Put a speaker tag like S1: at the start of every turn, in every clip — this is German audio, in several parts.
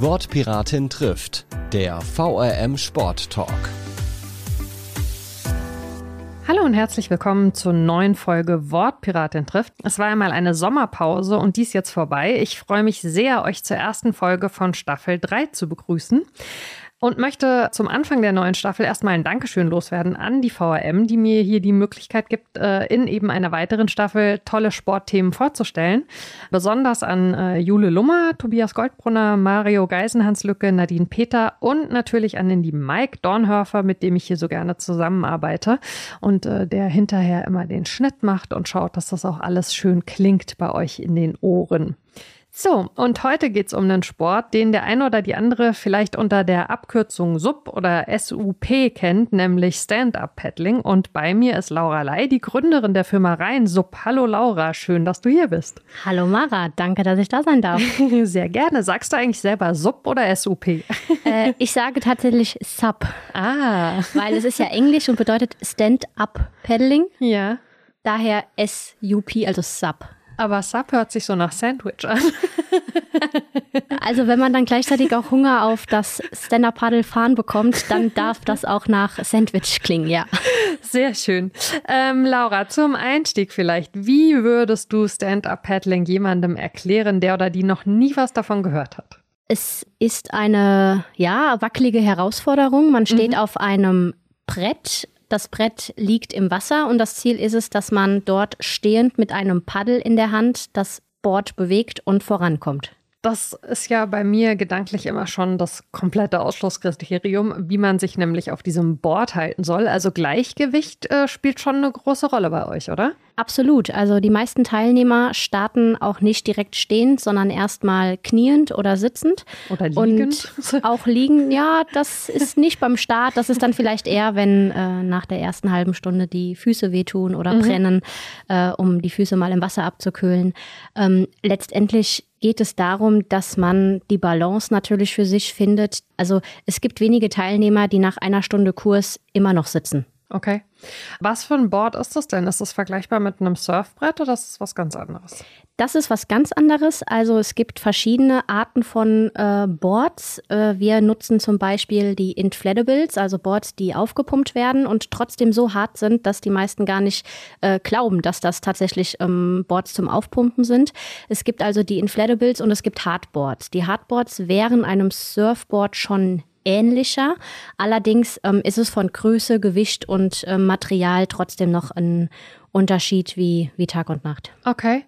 S1: Wortpiratin trifft, der VRM Sport Talk.
S2: Hallo und herzlich willkommen zur neuen Folge Wortpiratin trifft. Es war einmal eine Sommerpause und die ist jetzt vorbei. Ich freue mich sehr, euch zur ersten Folge von Staffel 3 zu begrüßen und möchte zum Anfang der neuen Staffel erstmal ein Dankeschön loswerden an die VRM, die mir hier die Möglichkeit gibt, äh, in eben einer weiteren Staffel tolle Sportthemen vorzustellen. Besonders an äh, Jule Lummer, Tobias Goldbrunner, Mario Geisenhans-Lücke, Nadine Peter und natürlich an den lieben Mike Dornhörfer, mit dem ich hier so gerne zusammenarbeite und äh, der hinterher immer den Schnitt macht und schaut, dass das auch alles schön klingt bei euch in den Ohren. So, und heute geht es um einen Sport, den der eine oder die andere vielleicht unter der Abkürzung SUP oder SUP kennt, nämlich Stand-Up-Paddling. Und bei mir ist Laura Ley, die Gründerin der Firma Rhein SUP. Hallo Laura, schön, dass du hier bist.
S3: Hallo Mara, danke, dass ich da sein darf.
S2: Sehr gerne. Sagst du eigentlich selber SUP oder SUP? Äh,
S3: ich sage tatsächlich SUP.
S2: Ah.
S3: Weil es ist ja Englisch und bedeutet Stand-Up-Paddling.
S2: Ja.
S3: Daher SUP, also SUP.
S2: Aber Sub hört sich so nach Sandwich an.
S3: also wenn man dann gleichzeitig auch Hunger auf das Stand-Up-Paddle-Fahren bekommt, dann darf das auch nach Sandwich klingen, ja.
S2: Sehr schön. Ähm, Laura, zum Einstieg vielleicht. Wie würdest du Stand-Up-Paddling jemandem erklären, der oder die noch nie was davon gehört hat?
S3: Es ist eine, ja, wackelige Herausforderung. Man steht mhm. auf einem Brett das Brett liegt im Wasser und das Ziel ist es, dass man dort stehend mit einem Paddel in der Hand das Board bewegt und vorankommt.
S2: Das ist ja bei mir gedanklich immer schon das komplette Ausschlusskriterium, wie man sich nämlich auf diesem Board halten soll. Also Gleichgewicht äh, spielt schon eine große Rolle bei euch, oder?
S3: Absolut. Also die meisten Teilnehmer starten auch nicht direkt stehend, sondern erstmal kniend oder sitzend.
S2: Oder liegend.
S3: Und auch liegen, ja, das ist nicht beim Start. Das ist dann vielleicht eher, wenn äh, nach der ersten halben Stunde die Füße wehtun oder mhm. brennen, äh, um die Füße mal im Wasser abzukühlen. Ähm, letztendlich geht es darum, dass man die Balance natürlich für sich findet. Also es gibt wenige Teilnehmer, die nach einer Stunde Kurs immer noch sitzen.
S2: Okay. Was für ein Board ist das denn? Ist das vergleichbar mit einem Surfbrett oder ist das was ganz anderes?
S3: Das ist was ganz anderes. Also es gibt verschiedene Arten von äh, Boards. Äh, wir nutzen zum Beispiel die Inflatables, also Boards, die aufgepumpt werden und trotzdem so hart sind, dass die meisten gar nicht äh, glauben, dass das tatsächlich ähm, Boards zum Aufpumpen sind. Es gibt also die Inflatables und es gibt Hardboards. Die Hardboards wären einem Surfboard schon ähnlicher. Allerdings ähm, ist es von Größe, Gewicht und ähm, Material trotzdem noch ein Unterschied wie, wie Tag und Nacht.
S2: Okay.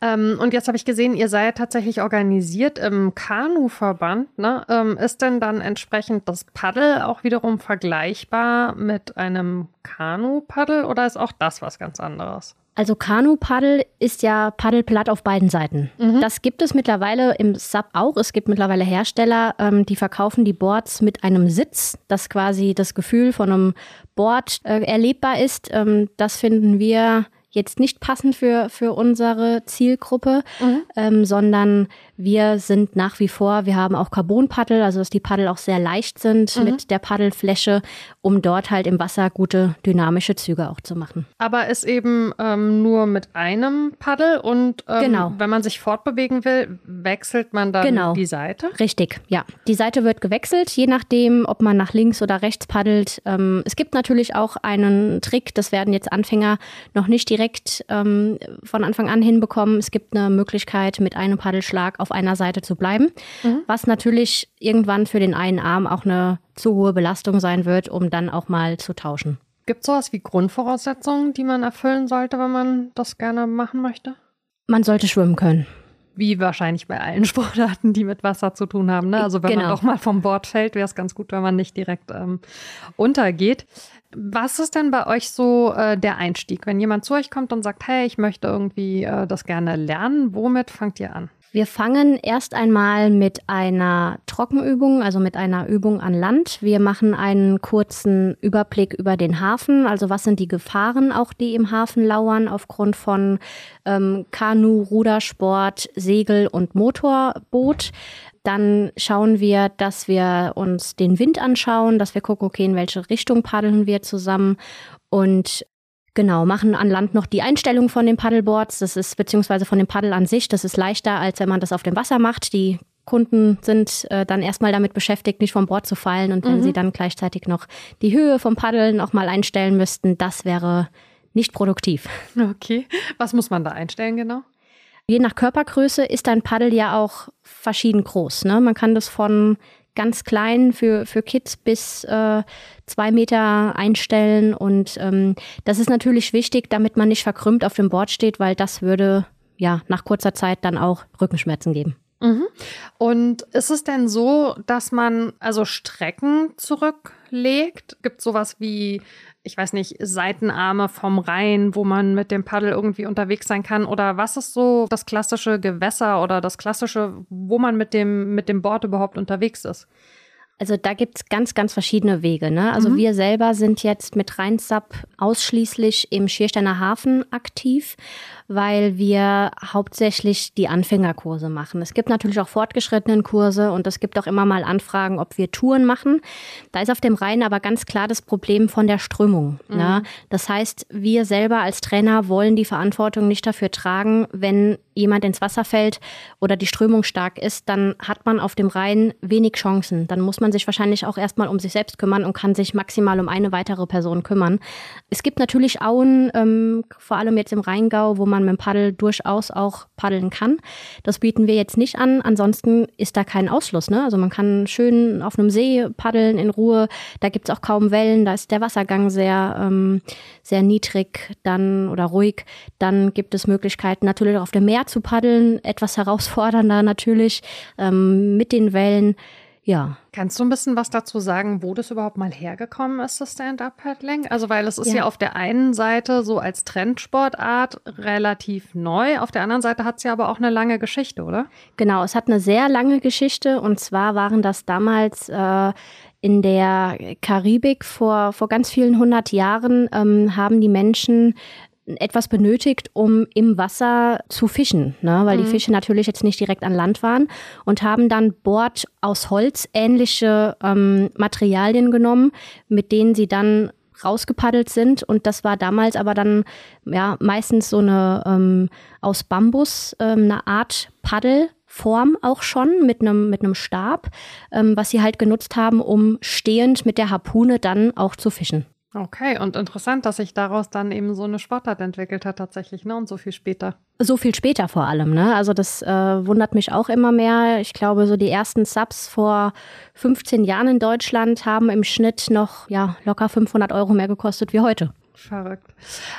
S2: Ähm, und jetzt habe ich gesehen, ihr seid tatsächlich organisiert im Kanu-Verband. Ne? Ähm, ist denn dann entsprechend das Paddel auch wiederum vergleichbar mit einem Kanu-Paddel oder ist auch das was ganz anderes?
S3: Also Kanu-Paddel ist ja Paddelplatt auf beiden Seiten. Mhm. Das gibt es mittlerweile im Sub auch. Es gibt mittlerweile Hersteller, ähm, die verkaufen die Boards mit einem Sitz, dass quasi das Gefühl von einem Board äh, erlebbar ist. Ähm, das finden wir jetzt nicht passend für, für unsere Zielgruppe, mhm. ähm, sondern wir sind nach wie vor, wir haben auch Carbonpaddel, also dass die Paddel auch sehr leicht sind mhm. mit der Paddelfläche, um dort halt im Wasser gute dynamische Züge auch zu machen.
S2: Aber ist eben ähm, nur mit einem Paddel und ähm, genau. wenn man sich fortbewegen will, wechselt man dann genau. die Seite?
S3: Richtig, ja. Die Seite wird gewechselt, je nachdem, ob man nach links oder rechts paddelt. Ähm, es gibt natürlich auch einen Trick, das werden jetzt Anfänger noch nicht direkt ähm, von Anfang an hinbekommen. Es gibt eine Möglichkeit, mit einem Paddelschlag auf einer Seite zu bleiben, mhm. was natürlich irgendwann für den einen Arm auch eine zu hohe Belastung sein wird, um dann auch mal zu tauschen.
S2: Gibt es sowas wie Grundvoraussetzungen, die man erfüllen sollte, wenn man das gerne machen möchte?
S3: Man sollte schwimmen können.
S2: Wie wahrscheinlich bei allen Sportarten, die mit Wasser zu tun haben. Ne? Also wenn genau. man doch mal vom Bord fällt, wäre es ganz gut, wenn man nicht direkt ähm, untergeht. Was ist denn bei euch so äh, der Einstieg? Wenn jemand zu euch kommt und sagt, hey, ich möchte irgendwie äh, das gerne lernen, womit fangt ihr an?
S3: Wir fangen erst einmal mit einer Trockenübung, also mit einer Übung an Land. Wir machen einen kurzen Überblick über den Hafen, also was sind die Gefahren auch, die im Hafen lauern aufgrund von ähm, Kanu, Rudersport, Segel und Motorboot. Dann schauen wir, dass wir uns den Wind anschauen, dass wir gucken, okay, in welche Richtung paddeln wir zusammen und Genau, machen an Land noch die Einstellung von den Paddleboards. Das ist beziehungsweise von dem Paddel an sich. Das ist leichter, als wenn man das auf dem Wasser macht. Die Kunden sind äh, dann erstmal damit beschäftigt, nicht vom Bord zu fallen. Und wenn mhm. sie dann gleichzeitig noch die Höhe vom Paddeln noch mal einstellen müssten, das wäre nicht produktiv.
S2: Okay. Was muss man da einstellen genau?
S3: Je nach Körpergröße ist ein Paddel ja auch verschieden groß. Ne? Man kann das von ganz klein für, für Kids bis äh, zwei Meter einstellen. Und ähm, das ist natürlich wichtig, damit man nicht verkrümmt auf dem Board steht, weil das würde ja nach kurzer Zeit dann auch Rückenschmerzen geben.
S2: Mhm. Und ist es denn so, dass man also Strecken zurücklegt? Gibt es sowas wie, ich weiß nicht, Seitenarme vom Rhein, wo man mit dem Paddel irgendwie unterwegs sein kann? Oder was ist so das klassische Gewässer oder das klassische, wo man mit dem, mit dem Board überhaupt unterwegs ist?
S3: Also da gibt es ganz, ganz verschiedene Wege. Ne? Also mhm. wir selber sind jetzt mit Rheinsub ausschließlich im Schiersteiner Hafen aktiv weil wir hauptsächlich die Anfängerkurse machen. Es gibt natürlich auch fortgeschrittenen Kurse und es gibt auch immer mal Anfragen, ob wir Touren machen. Da ist auf dem Rhein aber ganz klar das Problem von der Strömung. Mhm. Ja. Das heißt, wir selber als Trainer wollen die Verantwortung nicht dafür tragen, wenn jemand ins Wasser fällt oder die Strömung stark ist, dann hat man auf dem Rhein wenig Chancen. Dann muss man sich wahrscheinlich auch erstmal um sich selbst kümmern und kann sich maximal um eine weitere Person kümmern. Es gibt natürlich Auen, ähm, vor allem jetzt im Rheingau, wo man mit dem Paddel durchaus auch paddeln kann. Das bieten wir jetzt nicht an. Ansonsten ist da kein Ausschluss. Ne? Also man kann schön auf einem See paddeln in Ruhe. Da gibt es auch kaum Wellen. Da ist der Wassergang sehr, ähm, sehr niedrig dann oder ruhig. Dann gibt es Möglichkeiten natürlich auch auf dem Meer zu paddeln. Etwas herausfordernder natürlich ähm, mit den Wellen. Ja.
S2: Kannst du ein bisschen was dazu sagen, wo das überhaupt mal hergekommen ist, das Stand-Up-Paddling? Also, weil es ist ja. ja. auf der einen Seite so als Trendsportart relativ neu, auf der anderen Seite hat es ja aber auch eine lange Geschichte, oder?
S3: Genau, es hat eine sehr lange Geschichte und zwar waren das damals äh, in der Karibik vor, vor ganz vielen hundert Jahren ähm, haben die Menschen etwas benötigt, um im Wasser zu fischen, ne? weil mhm. die Fische natürlich jetzt nicht direkt an Land waren und haben dann Bord aus Holz ähnliche ähm, Materialien genommen, mit denen sie dann rausgepaddelt sind und das war damals aber dann ja meistens so eine ähm, aus Bambus ähm, eine Art Paddelform auch schon mit einem mit einem Stab, ähm, was sie halt genutzt haben, um stehend mit der Harpune dann auch zu fischen.
S2: Okay, und interessant, dass sich daraus dann eben so eine Sportart entwickelt hat tatsächlich, ne? Und so viel später.
S3: So viel später vor allem, ne? Also das äh, wundert mich auch immer mehr. Ich glaube, so die ersten Subs vor 15 Jahren in Deutschland haben im Schnitt noch ja locker 500 Euro mehr gekostet wie heute.
S2: Verrückt.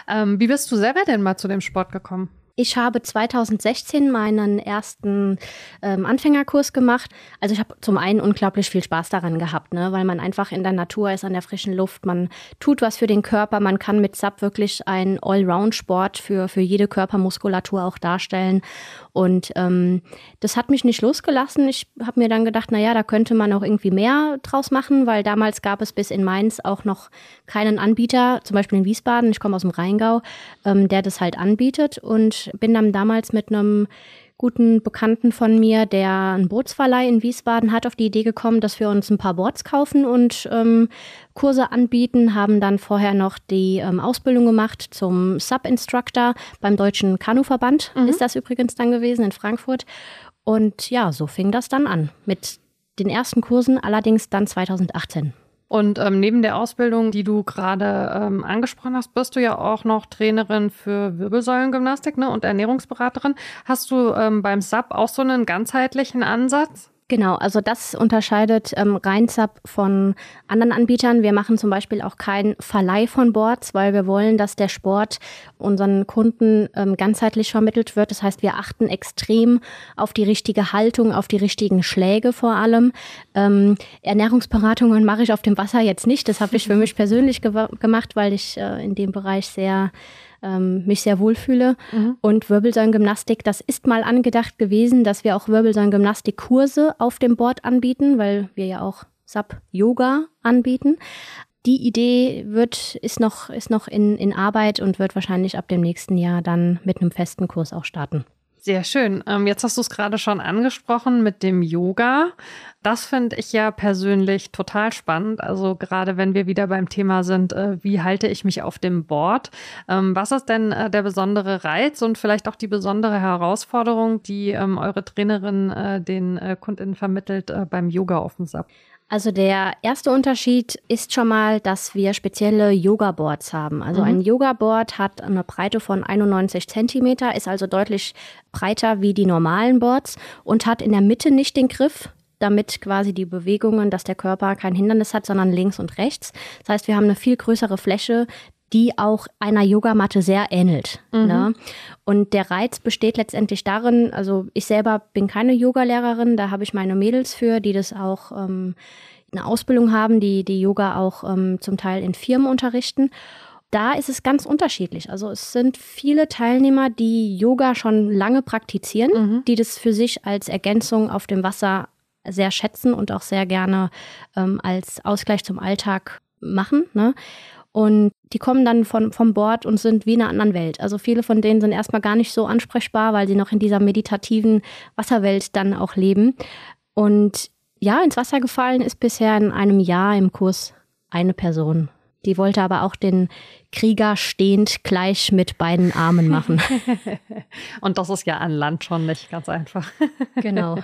S2: Ähm, wie bist du selber denn mal zu dem Sport gekommen?
S3: Ich habe 2016 meinen ersten ähm, Anfängerkurs gemacht. Also ich habe zum einen unglaublich viel Spaß daran gehabt, ne? weil man einfach in der Natur ist, an der frischen Luft, man tut was für den Körper, man kann mit SAP wirklich einen Allround-Sport für, für jede Körpermuskulatur auch darstellen. Und ähm, das hat mich nicht losgelassen. Ich habe mir dann gedacht, naja, da könnte man auch irgendwie mehr draus machen, weil damals gab es bis in Mainz auch noch keinen Anbieter, zum Beispiel in Wiesbaden, ich komme aus dem Rheingau, ähm, der das halt anbietet. Und bin dann damals mit einem guten Bekannten von mir, der einen Bootsverleih in Wiesbaden hat, auf die Idee gekommen, dass wir uns ein paar Boards kaufen und ähm, Kurse anbieten, haben dann vorher noch die ähm, Ausbildung gemacht zum Sub-Instructor beim Deutschen Kanuverband, mhm. ist das übrigens dann gewesen in Frankfurt. Und ja, so fing das dann an mit den ersten Kursen, allerdings dann 2018.
S2: Und ähm, neben der Ausbildung, die du gerade ähm, angesprochen hast, bist du ja auch noch Trainerin für Wirbelsäulengymnastik ne, und Ernährungsberaterin. Hast du ähm, beim SAP auch so einen ganzheitlichen Ansatz?
S3: Genau, also das unterscheidet ähm, Rheinzap von anderen Anbietern. Wir machen zum Beispiel auch keinen Verleih von Boards, weil wir wollen, dass der Sport unseren Kunden ähm, ganzheitlich vermittelt wird. Das heißt, wir achten extrem auf die richtige Haltung, auf die richtigen Schläge vor allem. Ähm, Ernährungsberatungen mache ich auf dem Wasser jetzt nicht. Das habe ich für mich persönlich ge gemacht, weil ich äh, in dem Bereich sehr ähm, mich sehr wohlfühle. Mhm. Und Wirbelsäulengymnastik, das ist mal angedacht gewesen, dass wir auch Wirbelsäulengymnastikkurse auf dem Board anbieten, weil wir ja auch Sub-Yoga anbieten. Die Idee wird, ist noch, ist noch in, in Arbeit und wird wahrscheinlich ab dem nächsten Jahr dann mit einem festen Kurs auch starten.
S2: Sehr schön. Ähm, jetzt hast du es gerade schon angesprochen mit dem Yoga. Das finde ich ja persönlich total spannend. Also gerade wenn wir wieder beim Thema sind, äh, wie halte ich mich auf dem Board? Ähm, was ist denn äh, der besondere Reiz und vielleicht auch die besondere Herausforderung, die ähm, eure Trainerin äh, den Kundinnen vermittelt beim Yoga auf dem SAP?
S3: Also der erste Unterschied ist schon mal, dass wir spezielle Yoga-Boards haben. Also mhm. ein Yoga-Board hat eine Breite von 91 Zentimeter, ist also deutlich breiter wie die normalen Boards und hat in der Mitte nicht den Griff, damit quasi die Bewegungen, dass der Körper kein Hindernis hat, sondern links und rechts. Das heißt, wir haben eine viel größere Fläche, die auch einer Yogamatte sehr ähnelt. Mhm. Ne? Und der Reiz besteht letztendlich darin, also ich selber bin keine Yogalehrerin, da habe ich meine Mädels für, die das auch ähm, eine Ausbildung haben, die die Yoga auch ähm, zum Teil in Firmen unterrichten. Da ist es ganz unterschiedlich. Also es sind viele Teilnehmer, die Yoga schon lange praktizieren, mhm. die das für sich als Ergänzung auf dem Wasser sehr schätzen und auch sehr gerne ähm, als Ausgleich zum Alltag machen. Ne? Und die kommen dann von, vom Bord und sind wie in einer anderen Welt. Also viele von denen sind erstmal gar nicht so ansprechbar, weil sie noch in dieser meditativen Wasserwelt dann auch leben. Und ja, ins Wasser gefallen ist bisher in einem Jahr im Kurs eine Person. Die wollte aber auch den Krieger stehend gleich mit beiden Armen machen.
S2: Und das ist ja an Land schon nicht ganz einfach.
S3: Genau.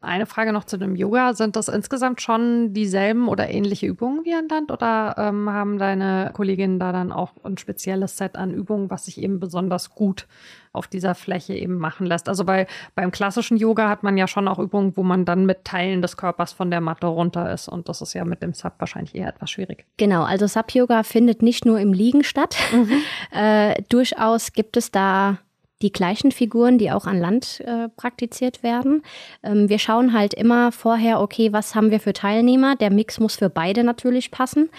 S2: Eine Frage noch zu dem Yoga. Sind das insgesamt schon dieselben oder ähnliche Übungen wie an Land oder ähm, haben deine Kolleginnen da dann auch ein spezielles Set an Übungen, was sich eben besonders gut auf dieser Fläche eben machen lässt? Also bei, beim klassischen Yoga hat man ja schon auch Übungen, wo man dann mit Teilen des Körpers von der Matte runter ist. Und das ist ja mit dem Sub wahrscheinlich eher etwas schwierig.
S3: Genau. Also Sub-Yoga findet nicht nur im Liegen statt. Mhm. Äh, durchaus gibt es da die gleichen Figuren, die auch an Land äh, praktiziert werden. Ähm, wir schauen halt immer vorher, okay, was haben wir für Teilnehmer? Der Mix muss für beide natürlich passen.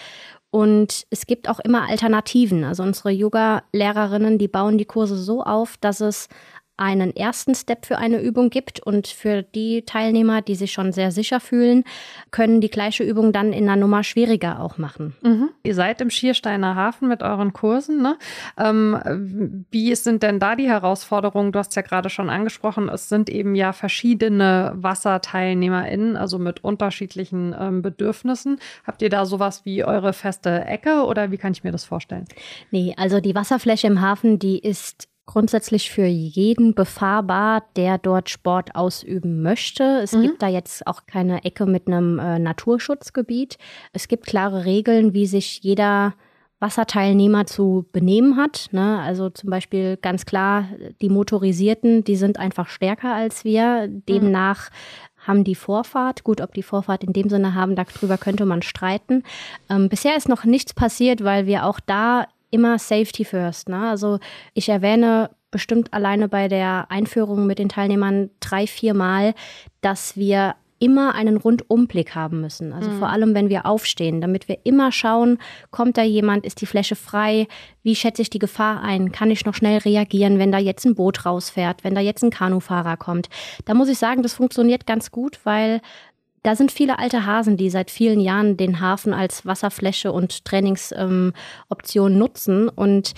S3: Und es gibt auch immer Alternativen. Also unsere Yoga-Lehrerinnen, die bauen die Kurse so auf, dass es einen ersten Step für eine Übung gibt und für die Teilnehmer, die sich schon sehr sicher fühlen, können die gleiche Übung dann in einer Nummer schwieriger auch machen.
S2: Mhm. Ihr seid im Schiersteiner Hafen mit euren Kursen. Ne? Ähm, wie sind denn da die Herausforderungen? Du hast ja gerade schon angesprochen, es sind eben ja verschiedene WasserteilnehmerInnen, also mit unterschiedlichen ähm, Bedürfnissen. Habt ihr da sowas wie eure feste Ecke oder wie kann ich mir das vorstellen?
S3: Nee, also die Wasserfläche im Hafen, die ist grundsätzlich für jeden befahrbar, der dort Sport ausüben möchte. Es mhm. gibt da jetzt auch keine Ecke mit einem äh, Naturschutzgebiet. Es gibt klare Regeln, wie sich jeder Wasserteilnehmer zu benehmen hat. Ne? Also zum Beispiel ganz klar, die Motorisierten, die sind einfach stärker als wir. Demnach mhm. haben die Vorfahrt. Gut, ob die Vorfahrt in dem Sinne haben, darüber könnte man streiten. Ähm, bisher ist noch nichts passiert, weil wir auch da immer Safety First. Ne? Also ich erwähne bestimmt alleine bei der Einführung mit den Teilnehmern drei, vier Mal, dass wir immer einen Rundumblick haben müssen. Also mhm. vor allem, wenn wir aufstehen, damit wir immer schauen, kommt da jemand, ist die Fläche frei, wie schätze ich die Gefahr ein, kann ich noch schnell reagieren, wenn da jetzt ein Boot rausfährt, wenn da jetzt ein Kanufahrer kommt. Da muss ich sagen, das funktioniert ganz gut, weil da sind viele alte Hasen, die seit vielen Jahren den Hafen als Wasserfläche und Trainingsoption ähm, nutzen und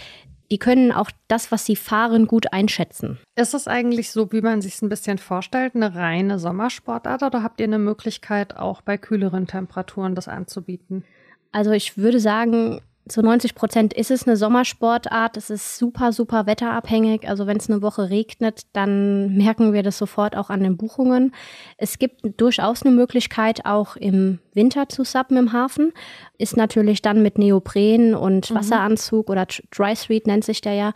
S3: die können auch das, was sie fahren, gut einschätzen.
S2: Ist es eigentlich so, wie man sich es ein bisschen vorstellt, eine reine Sommersportart oder habt ihr eine Möglichkeit, auch bei kühleren Temperaturen das anzubieten?
S3: Also ich würde sagen, zu 90 Prozent ist es eine Sommersportart. Es ist super, super wetterabhängig. Also wenn es eine Woche regnet, dann merken wir das sofort auch an den Buchungen. Es gibt durchaus eine Möglichkeit, auch im Winter zu suppen im Hafen. Ist natürlich dann mit Neopren und mhm. Wasseranzug oder Dry Suite nennt sich der ja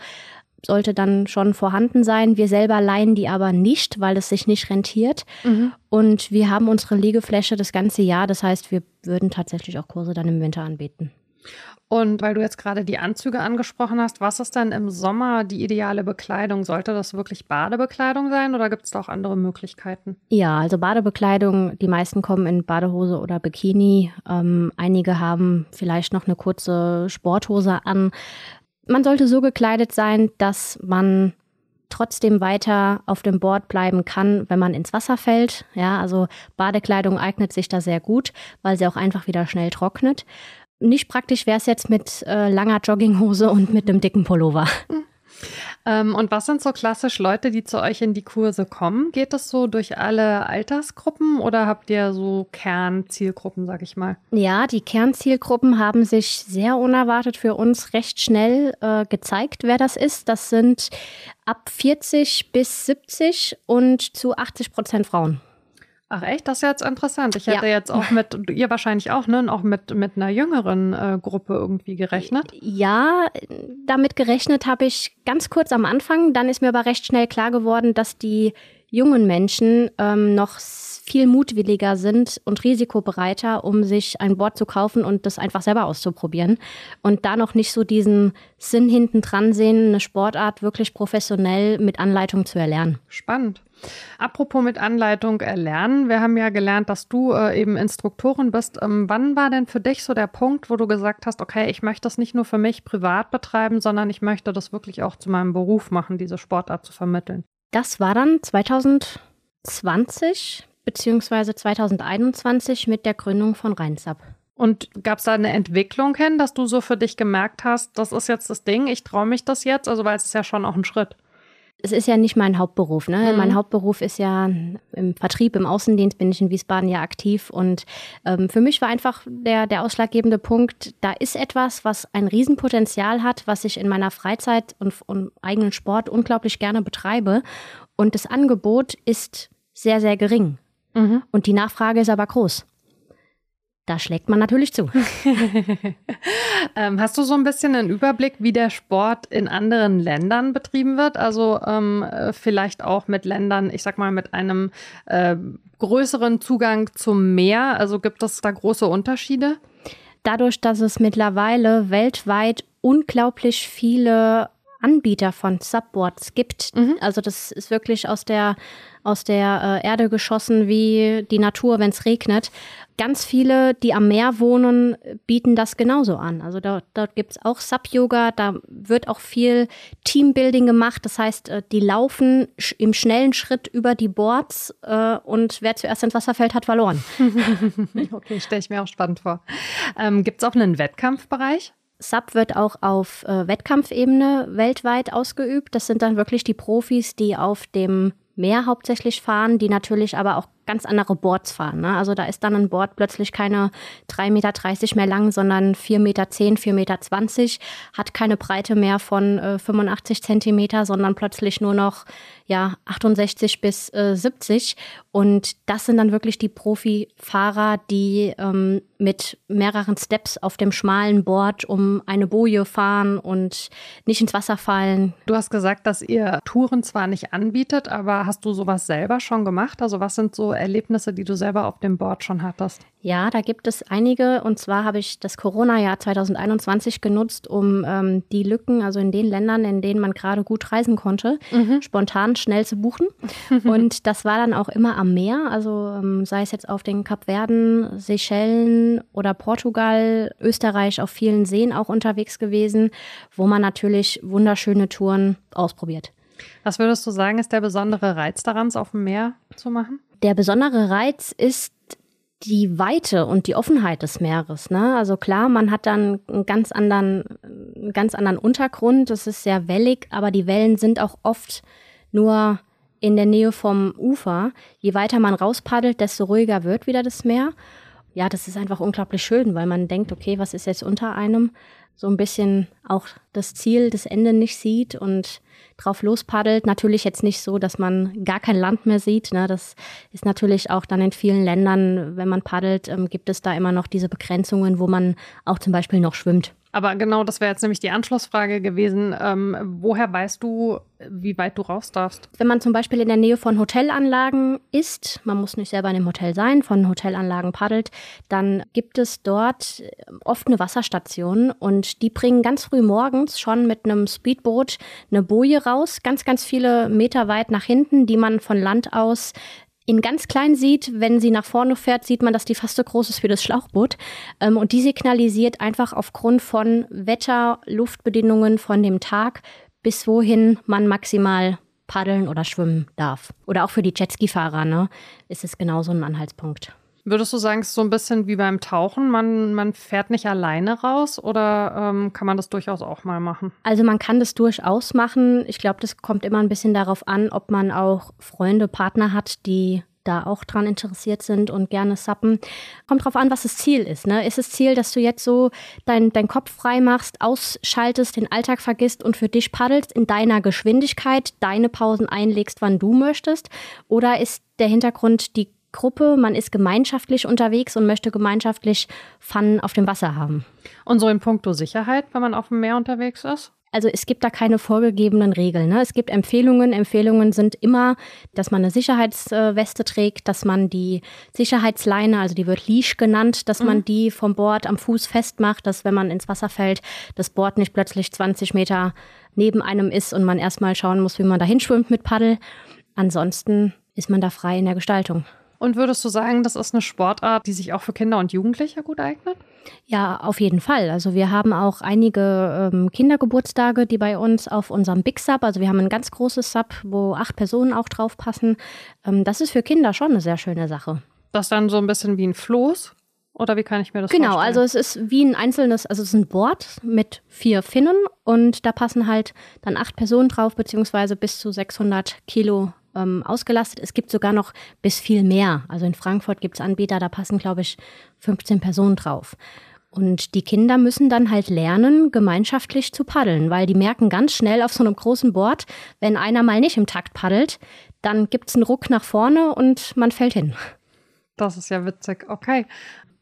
S3: sollte dann schon vorhanden sein. Wir selber leihen die aber nicht, weil es sich nicht rentiert. Mhm. Und wir haben unsere Liegefläche das ganze Jahr. Das heißt, wir würden tatsächlich auch Kurse dann im Winter anbieten.
S2: Und weil du jetzt gerade die Anzüge angesprochen hast, was ist denn im Sommer die ideale Bekleidung? Sollte das wirklich Badebekleidung sein oder gibt es da auch andere Möglichkeiten?
S3: Ja, also Badebekleidung, die meisten kommen in Badehose oder Bikini. Ähm, einige haben vielleicht noch eine kurze Sporthose an. Man sollte so gekleidet sein, dass man trotzdem weiter auf dem Board bleiben kann, wenn man ins Wasser fällt. Ja, also Badekleidung eignet sich da sehr gut, weil sie auch einfach wieder schnell trocknet. Nicht praktisch wäre es jetzt mit äh, langer Jogginghose und mit einem dicken Pullover.
S2: Ähm, und was sind so klassisch Leute, die zu euch in die Kurse kommen? Geht das so durch alle Altersgruppen oder habt ihr so Kernzielgruppen, sag ich mal?
S3: Ja, die Kernzielgruppen haben sich sehr unerwartet für uns recht schnell äh, gezeigt, wer das ist. Das sind ab 40 bis 70 und zu 80 Prozent Frauen.
S2: Ach echt, das ist jetzt interessant. Ich hätte ja. jetzt auch mit, ihr wahrscheinlich auch, ne, auch mit, mit einer jüngeren äh, Gruppe irgendwie gerechnet.
S3: Ja, damit gerechnet habe ich ganz kurz am Anfang. Dann ist mir aber recht schnell klar geworden, dass die jungen Menschen ähm, noch viel mutwilliger sind und risikobereiter, um sich ein Board zu kaufen und das einfach selber auszuprobieren. Und da noch nicht so diesen Sinn hinten dran sehen, eine Sportart wirklich professionell mit Anleitung zu erlernen.
S2: Spannend. Apropos mit Anleitung erlernen, wir haben ja gelernt, dass du äh, eben Instruktorin bist. Ähm, wann war denn für dich so der Punkt, wo du gesagt hast, okay, ich möchte das nicht nur für mich privat betreiben, sondern ich möchte das wirklich auch zu meinem Beruf machen, diese Sportart zu vermitteln?
S3: Das war dann 2020 beziehungsweise 2021 mit der Gründung von Rheinsab.
S2: Und gab es da eine Entwicklung hin, dass du so für dich gemerkt hast, das ist jetzt das Ding, ich traue mich das jetzt? Also, weil es ist ja schon auch ein Schritt
S3: es ist ja nicht mein Hauptberuf. Ne? Mhm. Mein Hauptberuf ist ja im Vertrieb, im Außendienst bin ich in Wiesbaden ja aktiv. Und ähm, für mich war einfach der, der ausschlaggebende Punkt, da ist etwas, was ein Riesenpotenzial hat, was ich in meiner Freizeit und, und eigenen Sport unglaublich gerne betreibe. Und das Angebot ist sehr, sehr gering. Mhm. Und die Nachfrage ist aber groß. Da schlägt man natürlich zu.
S2: ähm, hast du so ein bisschen einen Überblick, wie der Sport in anderen Ländern betrieben wird? Also ähm, vielleicht auch mit Ländern, ich sag mal, mit einem äh, größeren Zugang zum Meer. Also gibt es da große Unterschiede?
S3: Dadurch, dass es mittlerweile weltweit unglaublich viele Anbieter von Subboards gibt. Mhm. Also das ist wirklich aus der aus der äh, Erde geschossen wie die Natur, wenn es regnet. Ganz viele, die am Meer wohnen, bieten das genauso an. Also dort, dort gibt es auch Sub-Yoga, da wird auch viel Teambuilding gemacht. Das heißt, äh, die laufen im schnellen Schritt über die Boards äh, und wer zuerst ins Wasser fällt, hat verloren.
S2: okay, stelle ich mir auch spannend vor. Ähm, gibt es auch einen Wettkampfbereich?
S3: Sub wird auch auf äh, Wettkampfebene weltweit ausgeübt. Das sind dann wirklich die Profis, die auf dem Meer hauptsächlich fahren, die natürlich aber auch ganz andere Boards fahren. Ne? Also da ist dann ein Board plötzlich keine 3,30 Meter mehr lang, sondern 4,10 Meter, 4,20 Meter, hat keine Breite mehr von äh, 85 Zentimeter, sondern plötzlich nur noch ja, 68 bis äh, 70. Und das sind dann wirklich die Profifahrer, die ähm, mit mehreren Steps auf dem schmalen Board um eine Boje fahren und nicht ins Wasser fallen.
S2: Du hast gesagt, dass ihr Touren zwar nicht anbietet, aber hast du sowas selber schon gemacht? Also was sind so Erlebnisse, die du selber auf dem Board schon hattest?
S3: Ja, da gibt es einige. Und zwar habe ich das Corona-Jahr 2021 genutzt, um ähm, die Lücken, also in den Ländern, in denen man gerade gut reisen konnte, mhm. spontan schnell zu buchen. und das war dann auch immer am Meer, also ähm, sei es jetzt auf den Kapverden, Seychellen oder Portugal, Österreich auf vielen Seen auch unterwegs gewesen, wo man natürlich wunderschöne Touren ausprobiert.
S2: Was würdest du sagen, ist der besondere Reiz daran, es auf dem Meer zu machen?
S3: Der besondere Reiz ist die Weite und die Offenheit des Meeres. Ne? Also klar, man hat dann einen ganz anderen, einen ganz anderen Untergrund. Es ist sehr wellig, aber die Wellen sind auch oft nur in der Nähe vom Ufer. Je weiter man rauspaddelt, desto ruhiger wird wieder das Meer. Ja, das ist einfach unglaublich schön, weil man denkt, okay, was ist jetzt unter einem? So ein bisschen auch das Ziel, das Ende nicht sieht und drauf lospaddelt. Natürlich jetzt nicht so, dass man gar kein Land mehr sieht. Ne? Das ist natürlich auch dann in vielen Ländern, wenn man paddelt, ähm, gibt es da immer noch diese Begrenzungen, wo man auch zum Beispiel noch schwimmt.
S2: Aber genau, das wäre jetzt nämlich die Anschlussfrage gewesen. Ähm, woher weißt du, wie weit du raus darfst?
S3: Wenn man zum Beispiel in der Nähe von Hotelanlagen ist, man muss nicht selber in dem Hotel sein, von Hotelanlagen paddelt, dann gibt es dort oft eine Wasserstation und die bringen ganz früh morgens schon mit einem Speedboot eine Boje raus, ganz, ganz viele Meter weit nach hinten, die man von Land aus in ganz klein sieht. Wenn sie nach vorne fährt, sieht man, dass die fast so groß ist wie das Schlauchboot. Ähm, und die signalisiert einfach aufgrund von Wetter, Luftbedingungen von dem Tag, bis wohin man maximal paddeln oder schwimmen darf. Oder auch für die Jetski-Fahrer ne, ist es genauso ein Anhaltspunkt.
S2: Würdest du sagen, es ist so ein bisschen wie beim Tauchen? Man, man fährt nicht alleine raus oder ähm, kann man das durchaus auch mal machen?
S3: Also man kann das durchaus machen. Ich glaube, das kommt immer ein bisschen darauf an, ob man auch Freunde, Partner hat, die da auch dran interessiert sind und gerne sappen. Kommt drauf an, was das Ziel ist. Ne? Ist das Ziel, dass du jetzt so deinen dein Kopf frei machst, ausschaltest, den Alltag vergisst und für dich paddelst in deiner Geschwindigkeit, deine Pausen einlegst, wann du möchtest? Oder ist der Hintergrund die Gruppe, man ist gemeinschaftlich unterwegs und möchte gemeinschaftlich Fun auf dem Wasser haben?
S2: Und so in puncto Sicherheit, wenn man auf dem Meer unterwegs ist?
S3: Also es gibt da keine vorgegebenen Regeln. Ne? Es gibt Empfehlungen. Empfehlungen sind immer, dass man eine Sicherheitsweste trägt, dass man die Sicherheitsleine, also die wird Leash genannt, dass mhm. man die vom Board am Fuß festmacht, dass wenn man ins Wasser fällt, das Board nicht plötzlich 20 Meter neben einem ist und man erstmal schauen muss, wie man da hinschwimmt mit Paddel. Ansonsten ist man da frei in der Gestaltung.
S2: Und würdest du sagen, das ist eine Sportart, die sich auch für Kinder und Jugendliche gut eignet?
S3: Ja, auf jeden Fall. Also wir haben auch einige ähm, Kindergeburtstage, die bei uns auf unserem Big Sub, also wir haben ein ganz großes Sub, wo acht Personen auch drauf passen. Ähm, das ist für Kinder schon eine sehr schöne Sache.
S2: Das ist dann so ein bisschen wie ein Floß? Oder wie kann ich mir das
S3: genau,
S2: vorstellen?
S3: Genau, also es ist wie ein einzelnes, also es ist ein Board mit vier Finnen und da passen halt dann acht Personen drauf, beziehungsweise bis zu 600 Kilo ähm, ausgelastet. Es gibt sogar noch bis viel mehr. Also in Frankfurt gibt es Anbieter, da passen, glaube ich, 15 Personen drauf. Und die Kinder müssen dann halt lernen, gemeinschaftlich zu paddeln, weil die merken ganz schnell auf so einem großen Board, wenn einer mal nicht im Takt paddelt, dann gibt es einen Ruck nach vorne und man fällt hin.
S2: Das ist ja witzig. Okay.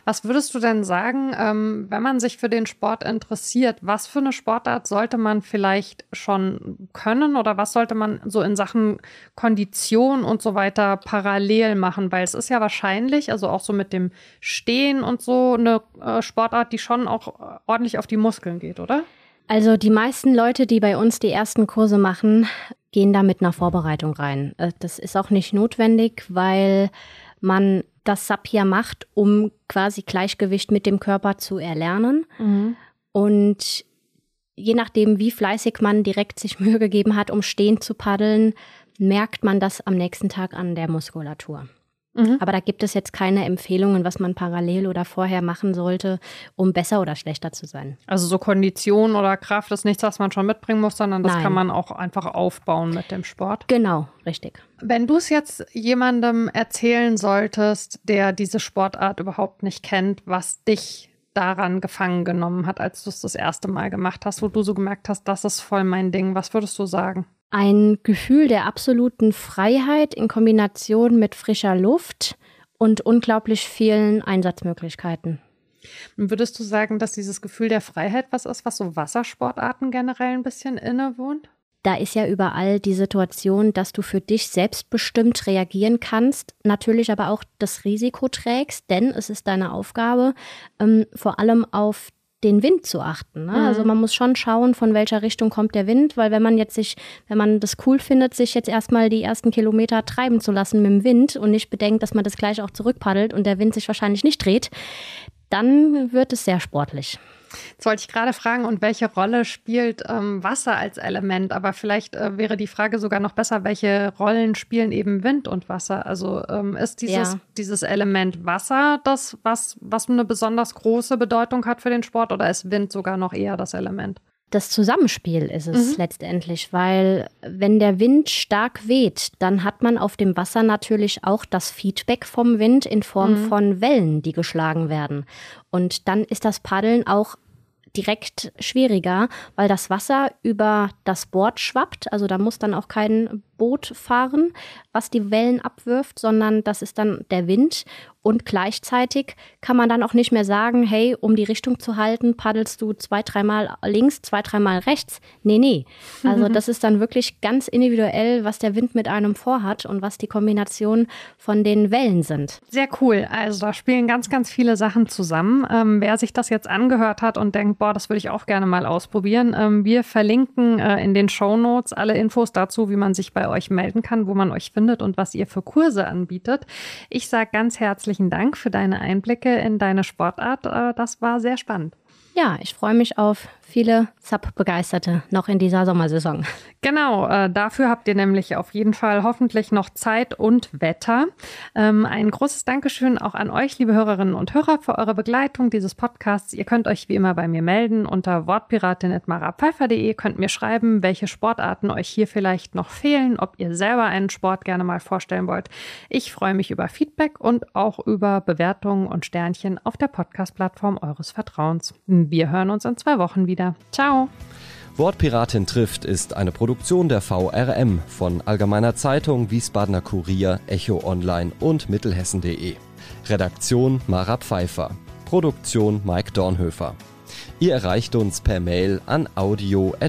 S2: Was würdest du denn sagen, ähm, wenn man sich für den Sport interessiert, was für eine Sportart sollte man vielleicht schon können oder was sollte man so in Sachen Kondition und so weiter parallel machen? Weil es ist ja wahrscheinlich, also auch so mit dem Stehen und so, eine äh, Sportart, die schon auch ordentlich auf die Muskeln geht, oder?
S3: Also die meisten Leute, die bei uns die ersten Kurse machen, gehen da mit einer Vorbereitung rein. Äh, das ist auch nicht notwendig, weil man das SAP ja macht, um quasi Gleichgewicht mit dem Körper zu erlernen. Mhm. Und je nachdem, wie fleißig man direkt sich Mühe gegeben hat, um stehend zu paddeln, merkt man das am nächsten Tag an der Muskulatur. Mhm. Aber da gibt es jetzt keine Empfehlungen, was man parallel oder vorher machen sollte, um besser oder schlechter zu sein.
S2: Also so Kondition oder Kraft ist nichts, was man schon mitbringen muss, sondern das Nein. kann man auch einfach aufbauen mit dem Sport.
S3: Genau, richtig.
S2: Wenn du es jetzt jemandem erzählen solltest, der diese Sportart überhaupt nicht kennt, was dich daran gefangen genommen hat, als du es das erste Mal gemacht hast, wo du so gemerkt hast, das ist voll mein Ding, was würdest du sagen?
S3: Ein Gefühl der absoluten Freiheit in Kombination mit frischer Luft und unglaublich vielen Einsatzmöglichkeiten.
S2: Würdest du sagen, dass dieses Gefühl der Freiheit was ist, was so Wassersportarten generell ein bisschen innewohnt?
S3: Da ist ja überall die Situation, dass du für dich selbstbestimmt reagieren kannst, natürlich aber auch das Risiko trägst, denn es ist deine Aufgabe, ähm, vor allem auf den Wind zu achten. Ne? Also mhm. Also man muss schon schauen, von welcher Richtung kommt der Wind, weil wenn man jetzt sich, wenn man das cool findet, sich jetzt erstmal die ersten Kilometer treiben zu lassen mit dem Wind und nicht bedenkt, dass man das gleich auch zurückpaddelt und der Wind sich wahrscheinlich nicht dreht, dann wird es sehr sportlich.
S2: Jetzt wollte ich gerade fragen, und welche Rolle spielt ähm, Wasser als Element? Aber vielleicht äh, wäre die Frage sogar noch besser, welche Rollen spielen eben Wind und Wasser? Also ähm, ist dieses, ja. dieses Element Wasser das, was, was eine besonders große Bedeutung hat für den Sport oder ist Wind sogar noch eher das Element?
S3: Das Zusammenspiel ist es mhm. letztendlich, weil wenn der Wind stark weht, dann hat man auf dem Wasser natürlich auch das Feedback vom Wind in Form mhm. von Wellen, die geschlagen werden. Und dann ist das Paddeln auch direkt schwieriger, weil das Wasser über das Board schwappt. Also da muss dann auch kein Boot fahren, was die Wellen abwirft, sondern das ist dann der Wind. Und gleichzeitig kann man dann auch nicht mehr sagen, hey, um die Richtung zu halten, paddelst du zwei, dreimal links, zwei, dreimal rechts. Nee, nee. Also das ist dann wirklich ganz individuell, was der Wind mit einem vorhat und was die Kombination von den Wellen sind.
S2: Sehr cool. Also da spielen ganz, ganz viele Sachen zusammen. Ähm, wer sich das jetzt angehört hat und denkt, boah, das würde ich auch gerne mal ausprobieren, ähm, wir verlinken äh, in den Show Notes alle Infos dazu, wie man sich bei euch melden kann, wo man euch findet und was ihr für Kurse anbietet. Ich sage ganz herzlichen Dank für deine Einblicke in deine Sportart. Äh, das war sehr spannend.
S3: Ja, ich freue mich auf viele Sub-Begeisterte noch in dieser Sommersaison.
S2: Genau, äh, dafür habt ihr nämlich auf jeden Fall hoffentlich noch Zeit und Wetter. Ähm, ein großes Dankeschön auch an euch, liebe Hörerinnen und Hörer, für eure Begleitung dieses Podcasts. Ihr könnt euch wie immer bei mir melden unter wortpiratin.marapfeifer.de, könnt mir schreiben, welche Sportarten euch hier vielleicht noch fehlen, ob ihr selber einen Sport gerne mal vorstellen wollt. Ich freue mich über Feedback und auch über Bewertungen und Sternchen auf der Podcast-Plattform eures Vertrauens. Wir hören uns in zwei Wochen wieder. Ciao!
S1: Wortpiratin trifft ist eine Produktion der VRM von Allgemeiner Zeitung, Wiesbadener Kurier, Echo Online und Mittelhessen.de. Redaktion Mara Pfeiffer. Produktion Mike Dornhöfer. Ihr erreicht uns per Mail an audio.vrm.de.